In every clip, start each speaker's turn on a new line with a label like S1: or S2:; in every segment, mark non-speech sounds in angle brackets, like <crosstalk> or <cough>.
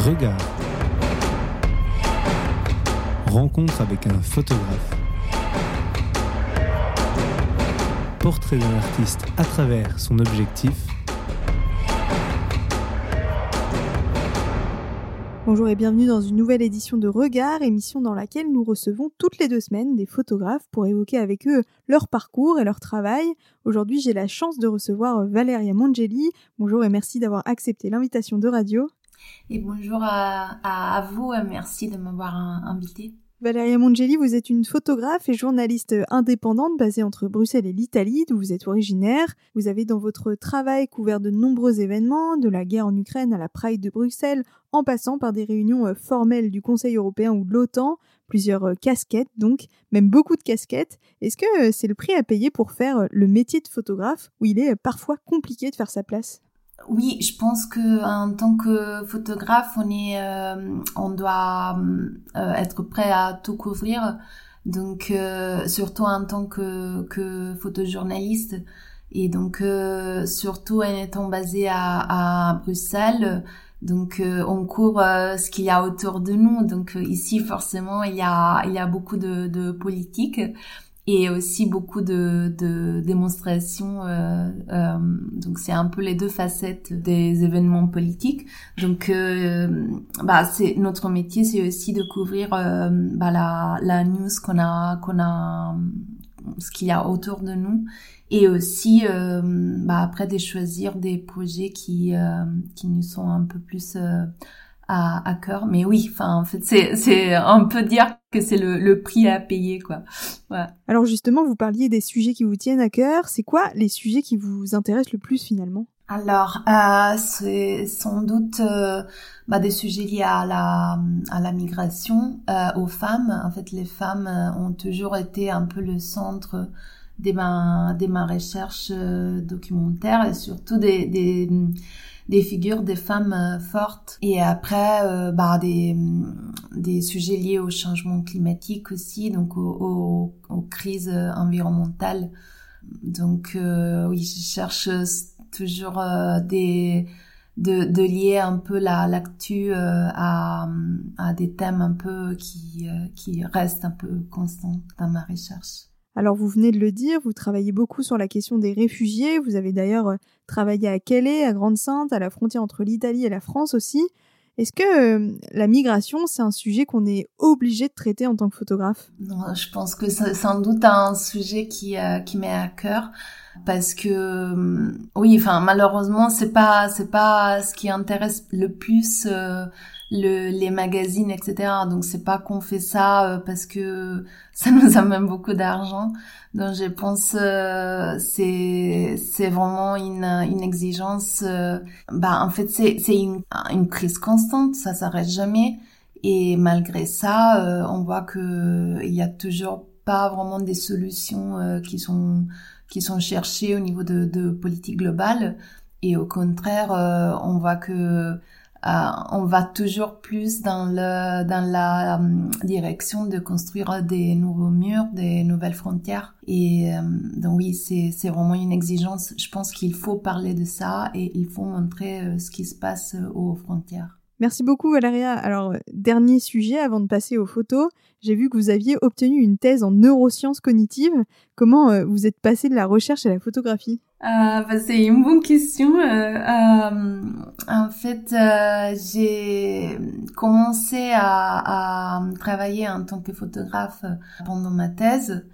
S1: Regard. Rencontre avec un photographe. Portrait d'un artiste à travers son objectif.
S2: Bonjour et bienvenue dans une nouvelle édition de Regard, émission dans laquelle nous recevons toutes les deux semaines des photographes pour évoquer avec eux leur parcours et leur travail. Aujourd'hui, j'ai la chance de recevoir Valéria Mongeli. Bonjour et merci d'avoir accepté l'invitation de radio.
S3: Et bonjour à, vous, merci de m'avoir invité.
S2: Valéria Mongeli, vous êtes une photographe et journaliste indépendante basée entre Bruxelles et l'Italie, d'où vous êtes originaire. Vous avez dans votre travail couvert de nombreux événements, de la guerre en Ukraine à la Pride de Bruxelles, en passant par des réunions euh, formelles du Conseil européen ou de l'OTAN, plusieurs euh, casquettes donc, même beaucoup de casquettes. Est-ce que euh, c'est le prix à payer pour faire le métier de photographe où il est parfois compliqué de faire sa place?
S3: Oui, je pense que en tant que photographe, on est, euh, on doit euh, être prêt à tout couvrir. Donc, euh, surtout en tant que, que photojournaliste, et donc surtout en étant basé à, à Bruxelles, donc on couvre ce qu'il y a autour de nous. Donc ici, forcément, il y a, il y a beaucoup de, de politique et aussi beaucoup de, de démonstrations. Euh, euh, donc c'est un peu les deux facettes des événements politiques. Donc euh, bah c'est notre métier, c'est aussi de couvrir euh, bah, la, la news qu'on a qu'on a ce qu'il y a autour de nous et aussi euh, bah, après de choisir des projets qui qui nous sont un peu plus à, à cœur. Mais oui, enfin, en fait, c'est, c'est, on peut dire que c'est le, le prix à payer, quoi.
S2: Ouais. Alors justement, vous parliez des sujets qui vous tiennent à cœur. C'est quoi les sujets qui vous intéressent le plus finalement?
S3: Alors, euh, c'est sans doute euh, bah, des sujets liés à la, à la migration, euh, aux femmes. En fait, les femmes euh, ont toujours été un peu le centre de ma, de ma recherche euh, documentaire et surtout des, des des figures des femmes euh, fortes. Et après euh, bah des des sujets liés au changement climatique aussi donc aux, aux, crises euh, environnementales. Donc oui je cherche toujours des de, de lier un peu la l'actu à, à des thèmes un peu qui qui restent un peu constants dans ma recherche
S2: alors vous venez de le dire, vous travaillez beaucoup sur la question des réfugiés, vous avez d'ailleurs euh, travaillé à Calais, à Grande-Sainte, à la frontière entre l'Italie et la France aussi. Est-ce que euh, la migration, c'est un sujet qu'on est obligé de traiter en tant que photographe?
S3: Non, je pense que c'est sans doute un sujet qui euh, qui m'est à cœur parce que oui, enfin malheureusement c'est pas c'est pas ce qui intéresse le plus le, les magazines, etc. Donc c'est pas qu'on fait ça euh, parce que <laughs> ça nous amène beaucoup d'argent. Donc je pense euh, c'est c'est vraiment une une exigence. Euh, bah en fait c'est c'est une une crise constante, ça s'arrête jamais. Et malgré ça, euh, on voit que il y a toujours pas vraiment des solutions qui sont qui sont cherchées au niveau de, de politique globale. Et au contraire, on voit que euh, on va toujours plus dans le dans la euh, direction de construire des nouveaux murs, des nouvelles frontières. Et euh, donc oui, c'est c'est vraiment une exigence. Je pense qu'il faut parler de ça et il faut montrer ce qui se passe aux frontières.
S2: Merci beaucoup Valéria. Alors, dernier sujet avant de passer aux photos. J'ai vu que vous aviez obtenu une thèse en neurosciences cognitives. Comment euh, vous êtes passé de la recherche à la photographie?
S3: Euh, bah, C'est une bonne question. Euh, euh en fait, euh, j'ai commencé à, travailler en tant que photographe pendant ma thèse.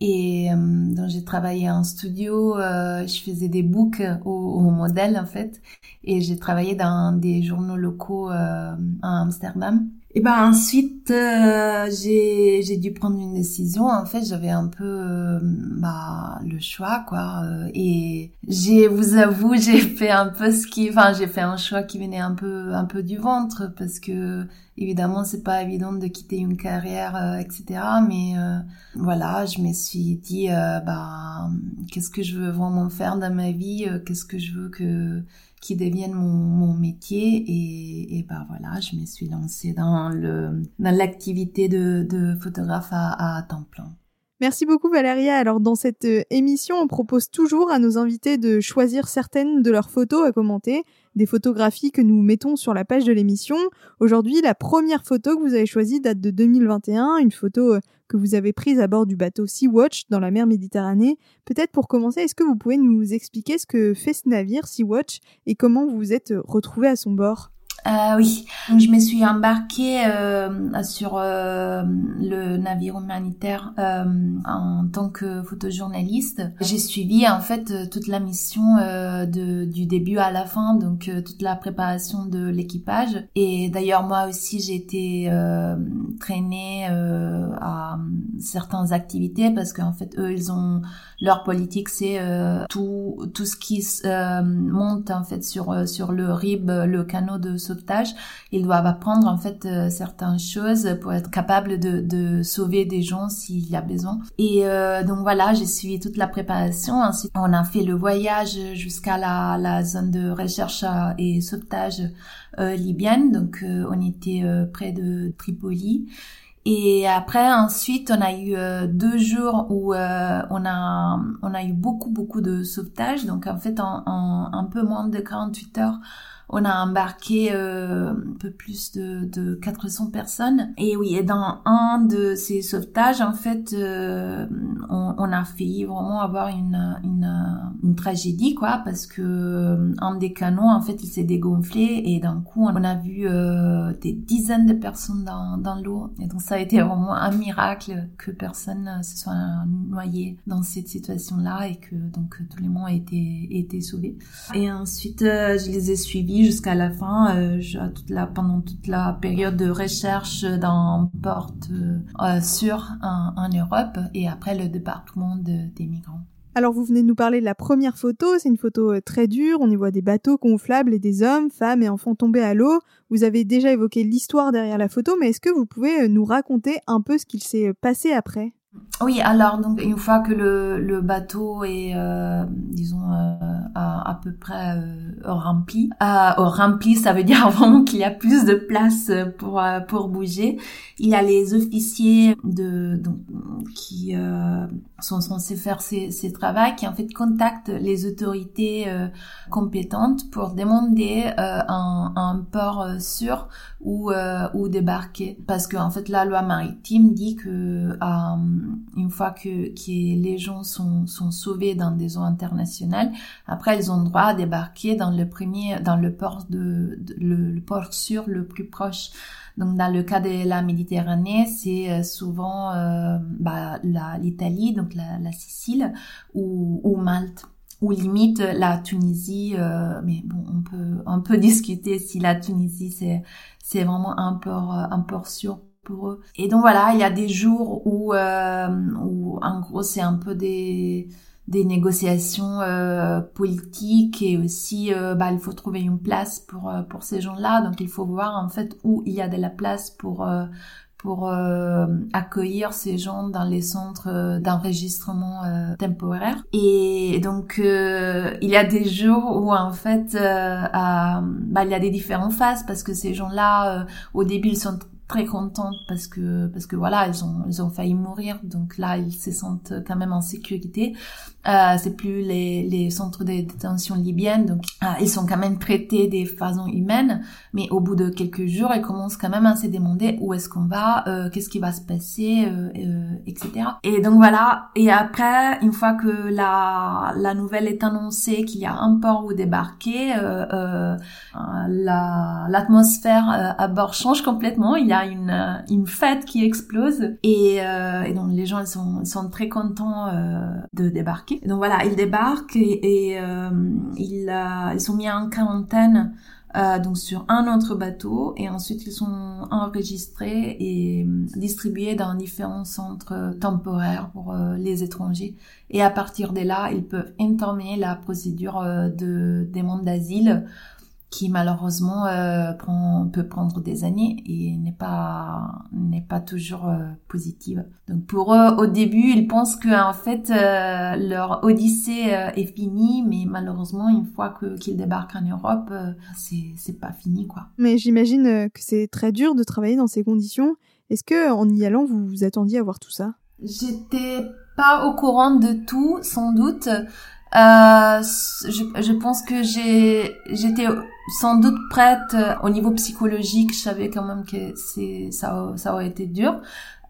S3: Et euh, donc j'ai travaillé en studio, euh, je faisais des books au, au, modèle en fait, et j'ai travaillé dans des journaux locaux euh, à Amsterdam. Et ben ensuite euh, j'ai j'ai dû prendre une décision. En fait j'avais un peu euh, bah le choix quoi. et j'ai vous avoue <laughs> j'ai fait un peu ce qui, enfin j'ai fait un choix qui venait un peu un peu du ventre parce que Évidemment, c'est pas évident de quitter une carrière, euh, etc. Mais euh, voilà, je me suis dit, euh, bah, qu'est-ce que je veux vraiment faire dans ma vie? Qu'est-ce que je veux que qui devienne mon, mon métier et, et bah voilà, je me suis lancée dans le dans l'activité de, de photographe à, à temps plein.
S2: Merci beaucoup Valéria. Alors dans cette euh, émission, on propose toujours à nos invités de choisir certaines de leurs photos à commenter, des photographies que nous mettons sur la page de l'émission. Aujourd'hui, la première photo que vous avez choisie date de 2021, une photo euh, que vous avez prise à bord du bateau Sea-Watch dans la mer Méditerranée. Peut-être pour commencer, est-ce que vous pouvez nous expliquer ce que fait ce navire Sea-Watch et comment vous vous êtes retrouvé à son bord?
S3: Euh, oui, donc je me suis embarquée euh, sur euh, le navire humanitaire euh, en tant que photojournaliste. J'ai suivi en fait toute la mission euh, de, du début à la fin, donc toute la préparation de l'équipage. Et d'ailleurs moi aussi j'ai été traînée à certaines activités parce qu'en fait eux ils ont leur politique c'est tout tout ce qui monte en fait sur sur le RIB, le canot de sauvetage, ils doivent apprendre en fait euh, certaines choses pour être capables de, sauver des gens s'il y a besoin. Et euh, donc voilà, j'ai suivi toute la préparation. Ensuite, on a fait le voyage jusqu'à la, zone de recherche et sauvetage euh, libyenne. Donc on était près de Tripoli. Et après, ensuite, on a eu deux jours où on a eu beaucoup beaucoup de sauvetage. Donc en fait, en un peu moins de 48 heures, on a embarqué euh, un peu plus de, de 400 personnes. Et oui, et dans un de ces sauvetages, en fait, euh, on, on, a failli vraiment avoir une, une, une, tragédie, quoi, parce que euh, un des canons, en fait, il s'est dégonflé et d'un coup, on a vu euh, des dizaines de personnes dans, dans l'eau. Et donc, ça a été vraiment un miracle que personne se soit noyé dans cette situation-là et que donc tous les monde a été, été sauvés. Et ensuite, je les ai suivis jusqu'à la fin, euh, toute la, pendant toute la période de recherche d'un port euh, euh, sûr en, Europe et après le débarquement des migrants.
S2: Alors vous venez de nous parler de la première photo, c'est une photo très dure, on y voit des bateaux gonflables et des hommes, femmes et enfants tombés à l'eau. Vous avez déjà évoqué l'histoire derrière la photo, mais est-ce que vous pouvez nous raconter un peu ce qu'il s'est passé après?
S3: Oui, alors donc une fois que le, le bateau est, euh, disons, euh, à, peu près euh, rempli, euh, rempli, ça veut dire <laughs> vraiment qu'il y a plus de place pour euh, pour bouger. Il y a les officiers de donc, qui euh, sont censés faire ces, ces travaux, qui en fait contactent les autorités compétentes pour demander un, un port sûr où où débarquer, parce que en fait la loi maritime dit que une fois que, que les gens sont, sont sauvés dans des eaux internationales, après ils ont droit à débarquer dans le premier, dans le port de, le, port sûr le plus proche. Donc dans le cas de la Méditerranée, c'est euh, souvent euh, bah, l'Italie, donc la, la Sicile ou, ou Malte ou limite la Tunisie, euh, mais bon, on peut on peut <laughs> discuter si la Tunisie c'est c'est vraiment un port un port sûr pour eux. Et donc voilà, il y a des jours où, euh, où en gros c'est un peu des des négociations euh, politiques et aussi euh, bah, il faut trouver une place pour euh, pour ces gens-là donc il faut voir en fait où il y a de la place pour euh, pour euh, accueillir ces gens dans les centres d'enregistrement temporaire. Et donc il y a des jours où en fait bah, il y a des différentes phases parce que ces gens-là au début ils sont très contente parce que parce que voilà ils ont ils ont failli mourir. Donc là ils se sentent quand même en sécurité. Euh, c'est plus les les centres de détention libyennes donc euh, ils sont quand même traités des façons humaines. Mais au bout de quelques jours ils commencent quand même à se demander où est-ce qu'on va euh, qu'est-ce qui va se passer euh, euh, etc et donc voilà. Et après une fois que la la nouvelle est annoncée qu'il y a un port où débarquer la l'atmosphère à bord change complètement. Il y a une, euh, une fête qui explose. Et, euh, et donc les gens ils sont, sont très contents euh, de débarquer. donc voilà, ils débarquent et, et euh, ils, euh, ils sont mis en quarantaine euh, donc sur un autre bateau. Et ensuite ils sont enregistrés et distribués dans différents centres temporaires pour les étrangers. Et à partir de là ils peuvent entamer la procédure de demande d'asile qui malheureusement euh, prend, peut prendre des années et n'est pas n'est pas toujours euh, positive. Donc pour eux, au début, ils pensent que en fait euh, leur odyssée est finie, mais malheureusement, une fois que qu'ils débarquent en Europe, c'est c'est pas fini quoi.
S2: Mais j'imagine que c'est très dur de travailler dans ces conditions. Est-ce que en y allant, vous vous attendiez à voir tout ça?
S3: J'étais pas au courant de tout, sans doute. Euh, je, je, pense que j'ai, j'étais sans doute prête euh, au niveau psychologique. Je savais quand même que c'est, ça, aurait été dur.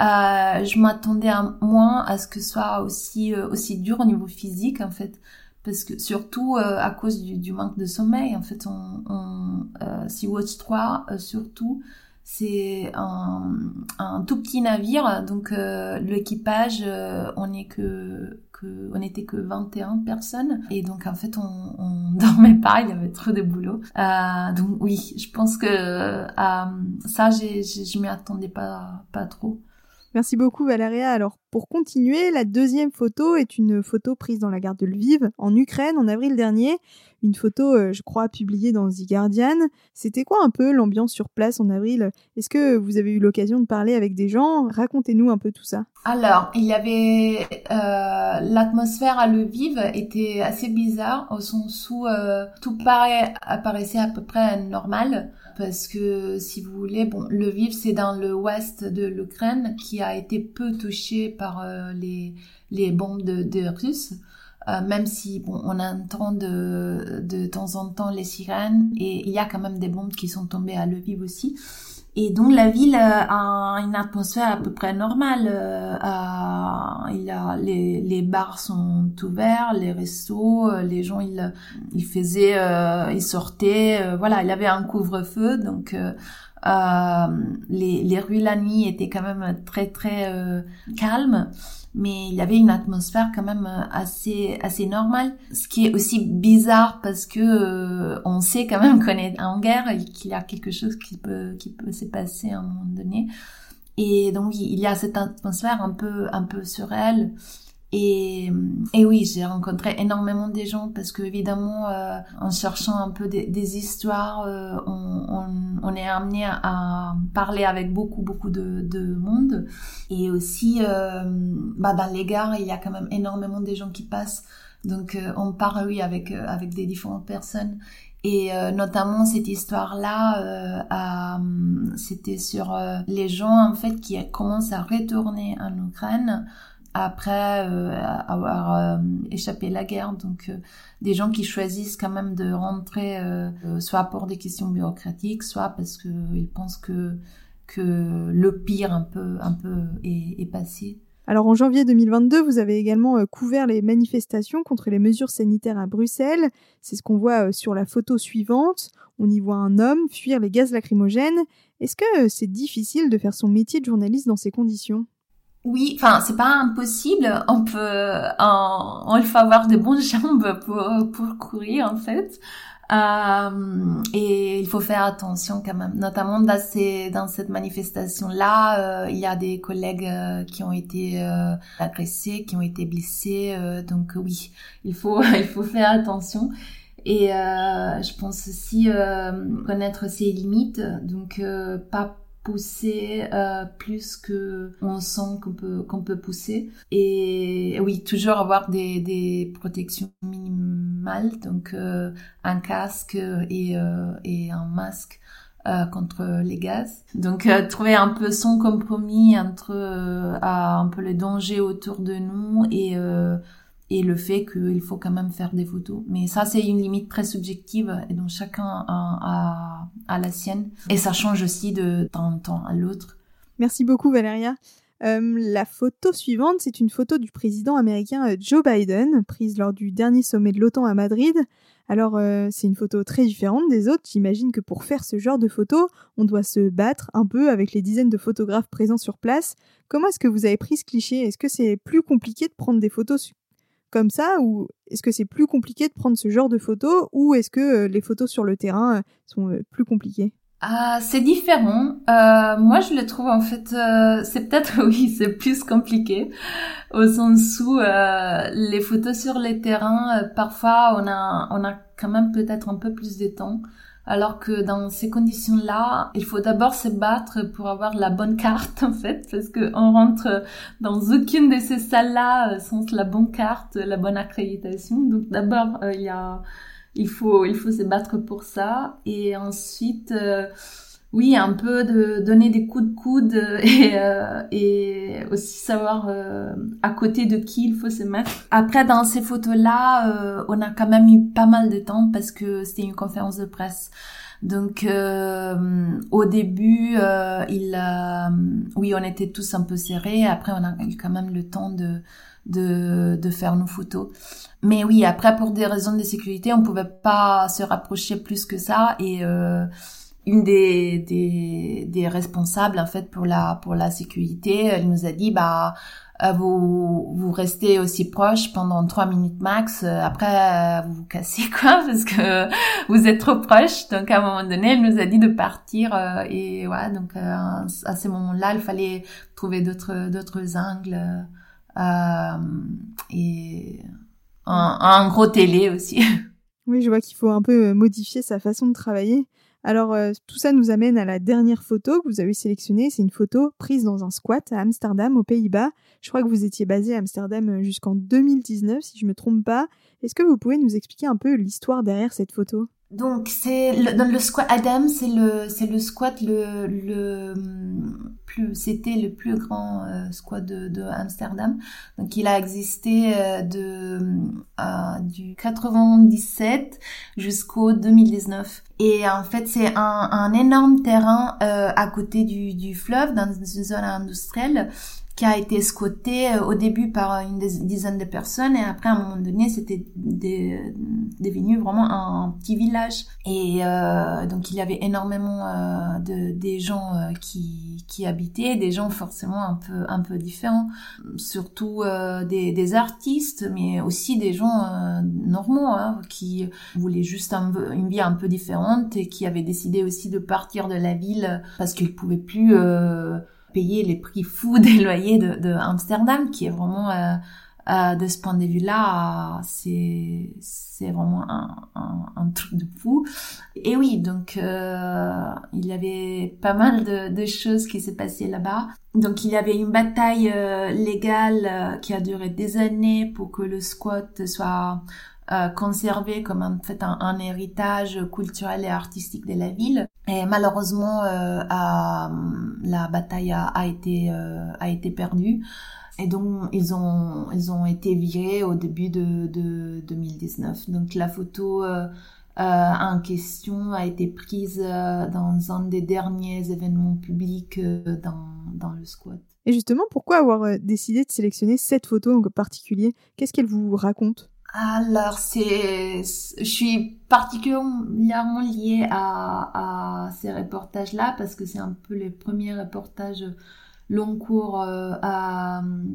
S3: Euh, je m'attendais à moins à ce que ce soit aussi, euh, aussi dur au niveau physique, en fait. Parce que surtout à cause du, du, manque de sommeil, en fait, on, on Sea Watch 3, surtout, c'est un, un, tout petit navire, donc l'équipage, on est que on était que 21 personnes et donc en fait on, on <laughs> dormait pas, il y avait trop de boulot. Euh, donc oui, je pense que euh, ça, j'ai, je m'y attendais pas, pas trop.
S2: Merci beaucoup Valéria. Alors pour continuer, la deuxième photo est une photo prise dans la gare de Lviv en Ukraine en avril dernier. Une photo, euh, je crois, publiée dans The Guardian. C'était quoi un peu l'ambiance sur place en avril? Est-ce que vous avez eu l'occasion de parler avec des gens? Racontez-nous un peu tout ça.
S3: Alors, il y avait euh, l'atmosphère à Lviv était assez bizarre au sens où euh, tout paraît apparaissait à peu près normal parce que si vous voulez, bon, le Lviv c'est dans le ouest de l'Ukraine qui a été peu touché par euh, les, les bombes de, de Russes. Euh, même si bon, on entend de, de temps en temps les sirènes et il y a quand même des bombes qui sont tombées à Lviv aussi. Et donc la ville a une atmosphère à peu près normale. Euh, il a les, les bars sont ouverts, les restos, euh, les gens ils ils faisaient, euh, ils sortaient. Euh, voilà, il avait un couvre-feu, donc les les rues la nuit étaient quand même très très calmes mais il y avait une atmosphère quand même euh, assez assez normale. Ce qui est aussi bizarre parce que euh, on sait quand même qu'on est en guerre et qu'il y a quelque chose qui peut qui peut se passer à un moment donné. Et donc il y a cette atmosphère un peu un peu surréelle et, oui, j'ai rencontré énormément de gens parce que évidemment, euh, en cherchant un peu des, histoires, euh, on, est amené à, parler avec beaucoup beaucoup de, de monde. Et aussi, euh, bah, dans les gares, il y a quand même énormément de gens qui passent. Donc on parle oui avec avec des différentes personnes. Et notamment cette histoire-là, c'était sur les gens en fait qui commencent à retourner en Ukraine après euh, avoir euh, échappé la guerre. Donc euh, des gens qui choisissent quand même de rentrer soit pour des questions bureaucratiques, soit parce qu'ils pensent que que le pire un peu un peu est passé.
S2: Alors en janvier 2022, vous avez également couvert les manifestations contre les mesures sanitaires à Bruxelles. C'est ce qu'on voit sur la photo suivante. On y voit un homme fuir les gaz lacrymogènes. Est-ce que c'est difficile de faire son métier de journaliste dans ces conditions?
S3: Oui, enfin c'est pas impossible. On peut, on, on faut avoir de bonnes <laughs> jambes pour pour courir en fait. Euh, et il faut faire attention quand même, notamment dans ces dans cette manifestation là, euh, il y a des collègues euh, qui ont été euh, agressés, qui ont été blessés. Euh, donc oui, il faut <laughs> il faut faire attention. Et je pense aussi connaître ses limites, donc pas pousser euh, plus que on sent qu'on peut qu'on peut pousser et oui toujours avoir des, des protections minimales donc euh, un casque et euh, et un masque euh, contre les gaz. Donc euh, trouver un peu son compromis entre euh, un peu les dangers autour de nous et et le fait qu'il faut quand même faire des photos. Mais ça, c'est une limite très subjective et donc chacun a, la sienne. Et ça change aussi de temps en temps à l'autre.
S2: Merci beaucoup Valéria. Euh, la photo suivante, c'est une photo du président américain euh, Joe Biden, prise lors du dernier sommet de l'OTAN à Madrid. Alors, euh, c'est une photo très différente des autres. J'imagine que pour faire ce genre de photo, on doit se battre un peu avec les dizaines de photographes présents sur place. Comment est-ce que vous avez pris ce cliché? Est-ce que c'est plus compliqué de prendre des photos comme ça ou est-ce que c'est plus compliqué de prendre ce genre de photos ou est-ce que euh, les photos sur le terrain euh, sont euh, plus compliquées?
S3: Ah, c'est différent. Moi, je le trouve en fait, c'est peut-être <laughs> oui, c'est plus compliqué au sens où les photos sur les terrains, parfois, on a, on a quand même peut-être un peu plus de temps. Alors que dans ces conditions-là, il faut d'abord se battre pour avoir la bonne carte, <laughs> en fait, parce que on rentre dans aucune de ces salles-là euh, sans la bonne carte, la bonne accréditation. Donc d'abord, euh, il y a, il faut, il faut se battre pour ça. Et ensuite, euh, oui, un peu de donner des coups de coude <laughs> et, euh, et aussi savoir euh, à côté de qui il faut se mettre. Après, dans ces photos-là, euh, on a quand même eu pas mal de temps parce que c'était une conférence de presse. Donc au début, il, oui, on était tous un peu serrés. Après, on a eu quand même le temps de de, de faire nos photos. Mais oui, après, pour des raisons de sécurité, on pouvait pas se rapprocher plus que ça et une des, des, des responsables en fait pour la pour la sécurité, elle nous a dit bah euh, vous vous restez aussi proche pendant trois minutes max. Euh, après vous vous cassez quoi <laughs> parce que vous êtes trop proche. Donc à un moment donné, elle nous a dit de partir euh, et ouais donc à ce moment-là, il fallait trouver d'autres d'autres angles et un, un gros télé aussi. <laughs>
S2: Oui, je vois qu'il faut un peu modifier sa façon de travailler. Alors euh, tout ça nous amène à la dernière photo que vous avez sélectionnée. C'est une photo prise dans un squat à Amsterdam, aux Pays-Bas. Je crois que vous étiez basé à Amsterdam euh, jusqu'en 2019, si je me trompe pas. Est-ce que vous pouvez nous expliquer un peu l'histoire derrière cette photo?
S3: Donc c'est dans le squat Adam, c'est le c'est le squat le le plus c'était le plus grand euh, squat de, de Amsterdam. Donc il a existé euh, de euh, du 97 jusqu'au 2019. Et en fait c'est un, un énorme terrain à côté du, du fleuve dans une zone industrielle qui a été squatté euh, au début par une dizaine de personnes. Et après à un moment donné c'était devenu vraiment un, petit village. Et euh, donc il y avait énormément euh, de des gens euh, qui qui habitaient des gens forcément un peu un peu différents. Surtout euh, des, des artistes mais aussi des gens normaux hein, qui voulaient juste un, une vie un peu différente et qui avaient décidé aussi de partir de la ville parce qu'ils pouvaient plus payer les prix fous <laughs> des loyers de, Amsterdam, qui est vraiment euh, euh, de ce point de vue-là, c'est c'est vraiment un, truc de fou. Et oui, donc euh, il y avait pas mal de, choses qui s'est passées là-bas. Donc il y avait une bataille légale qui a duré des années pour que le squat soit euh, conservé comme en fait un, héritage culturel et artistique de la ville. Et malheureusement, euh, la bataille a, été euh, a été perdue. Et donc ils ont ils ont été virés au début de, de 2019. Donc la photo en question a été prise dans un des derniers événements publics dans dans le squat.
S2: Et justement, pourquoi avoir décidé de sélectionner cette photo en particulier? Qu'est-ce qu'elle vous raconte?
S3: Alors, c'est, je suis particulièrement liée à, à ces reportages-là parce que c'est un peu les premiers reportages long cours euh,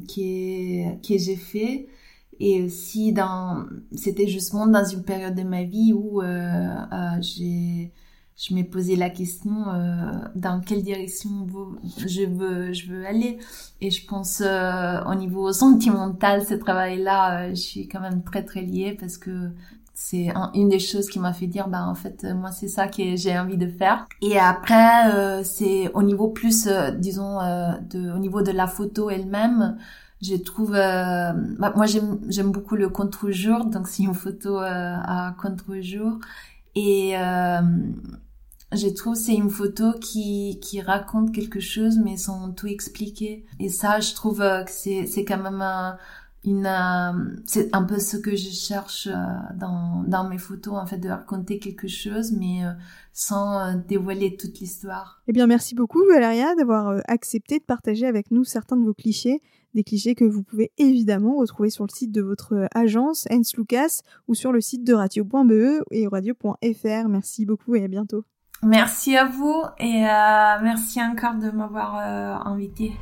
S3: qui, que j'ai fait. Et aussi dans, c'était justement dans une période de ma vie où euh, euh j'ai je m'ai posé la question euh, dans quelle direction je veux je veux aller. Et je pense euh, au niveau sentimental ce travail là euh, je suis quand même très très liée parce que c'est une des choses qui m'a fait dire bah en fait moi c'est ça que j'ai envie de faire. Et après c'est au niveau plus disons de au niveau de la photo elle-même je trouve bah, moi j'aime beaucoup le contre-jour. Donc c'est une photo à contre-jour. Et je trouve c'est une photo qui, qui raconte quelque chose mais sans tout expliquer. Et ça, je trouve euh, que c'est, c'est quand même une, euh, c'est un peu ce que je cherche euh, dans, dans mes photos, en fait, de raconter quelque chose mais sans dévoiler toute l'histoire.
S2: Eh bien, merci beaucoup Valéria d'avoir accepté de partager avec nous certains de vos clichés des clichés que vous pouvez évidemment retrouver sur le site de votre agence Hens Lucas ou sur le site de radio.be et radio.fr. Merci beaucoup et à bientôt.
S3: Merci à vous et euh, merci encore de m'avoir euh, invité.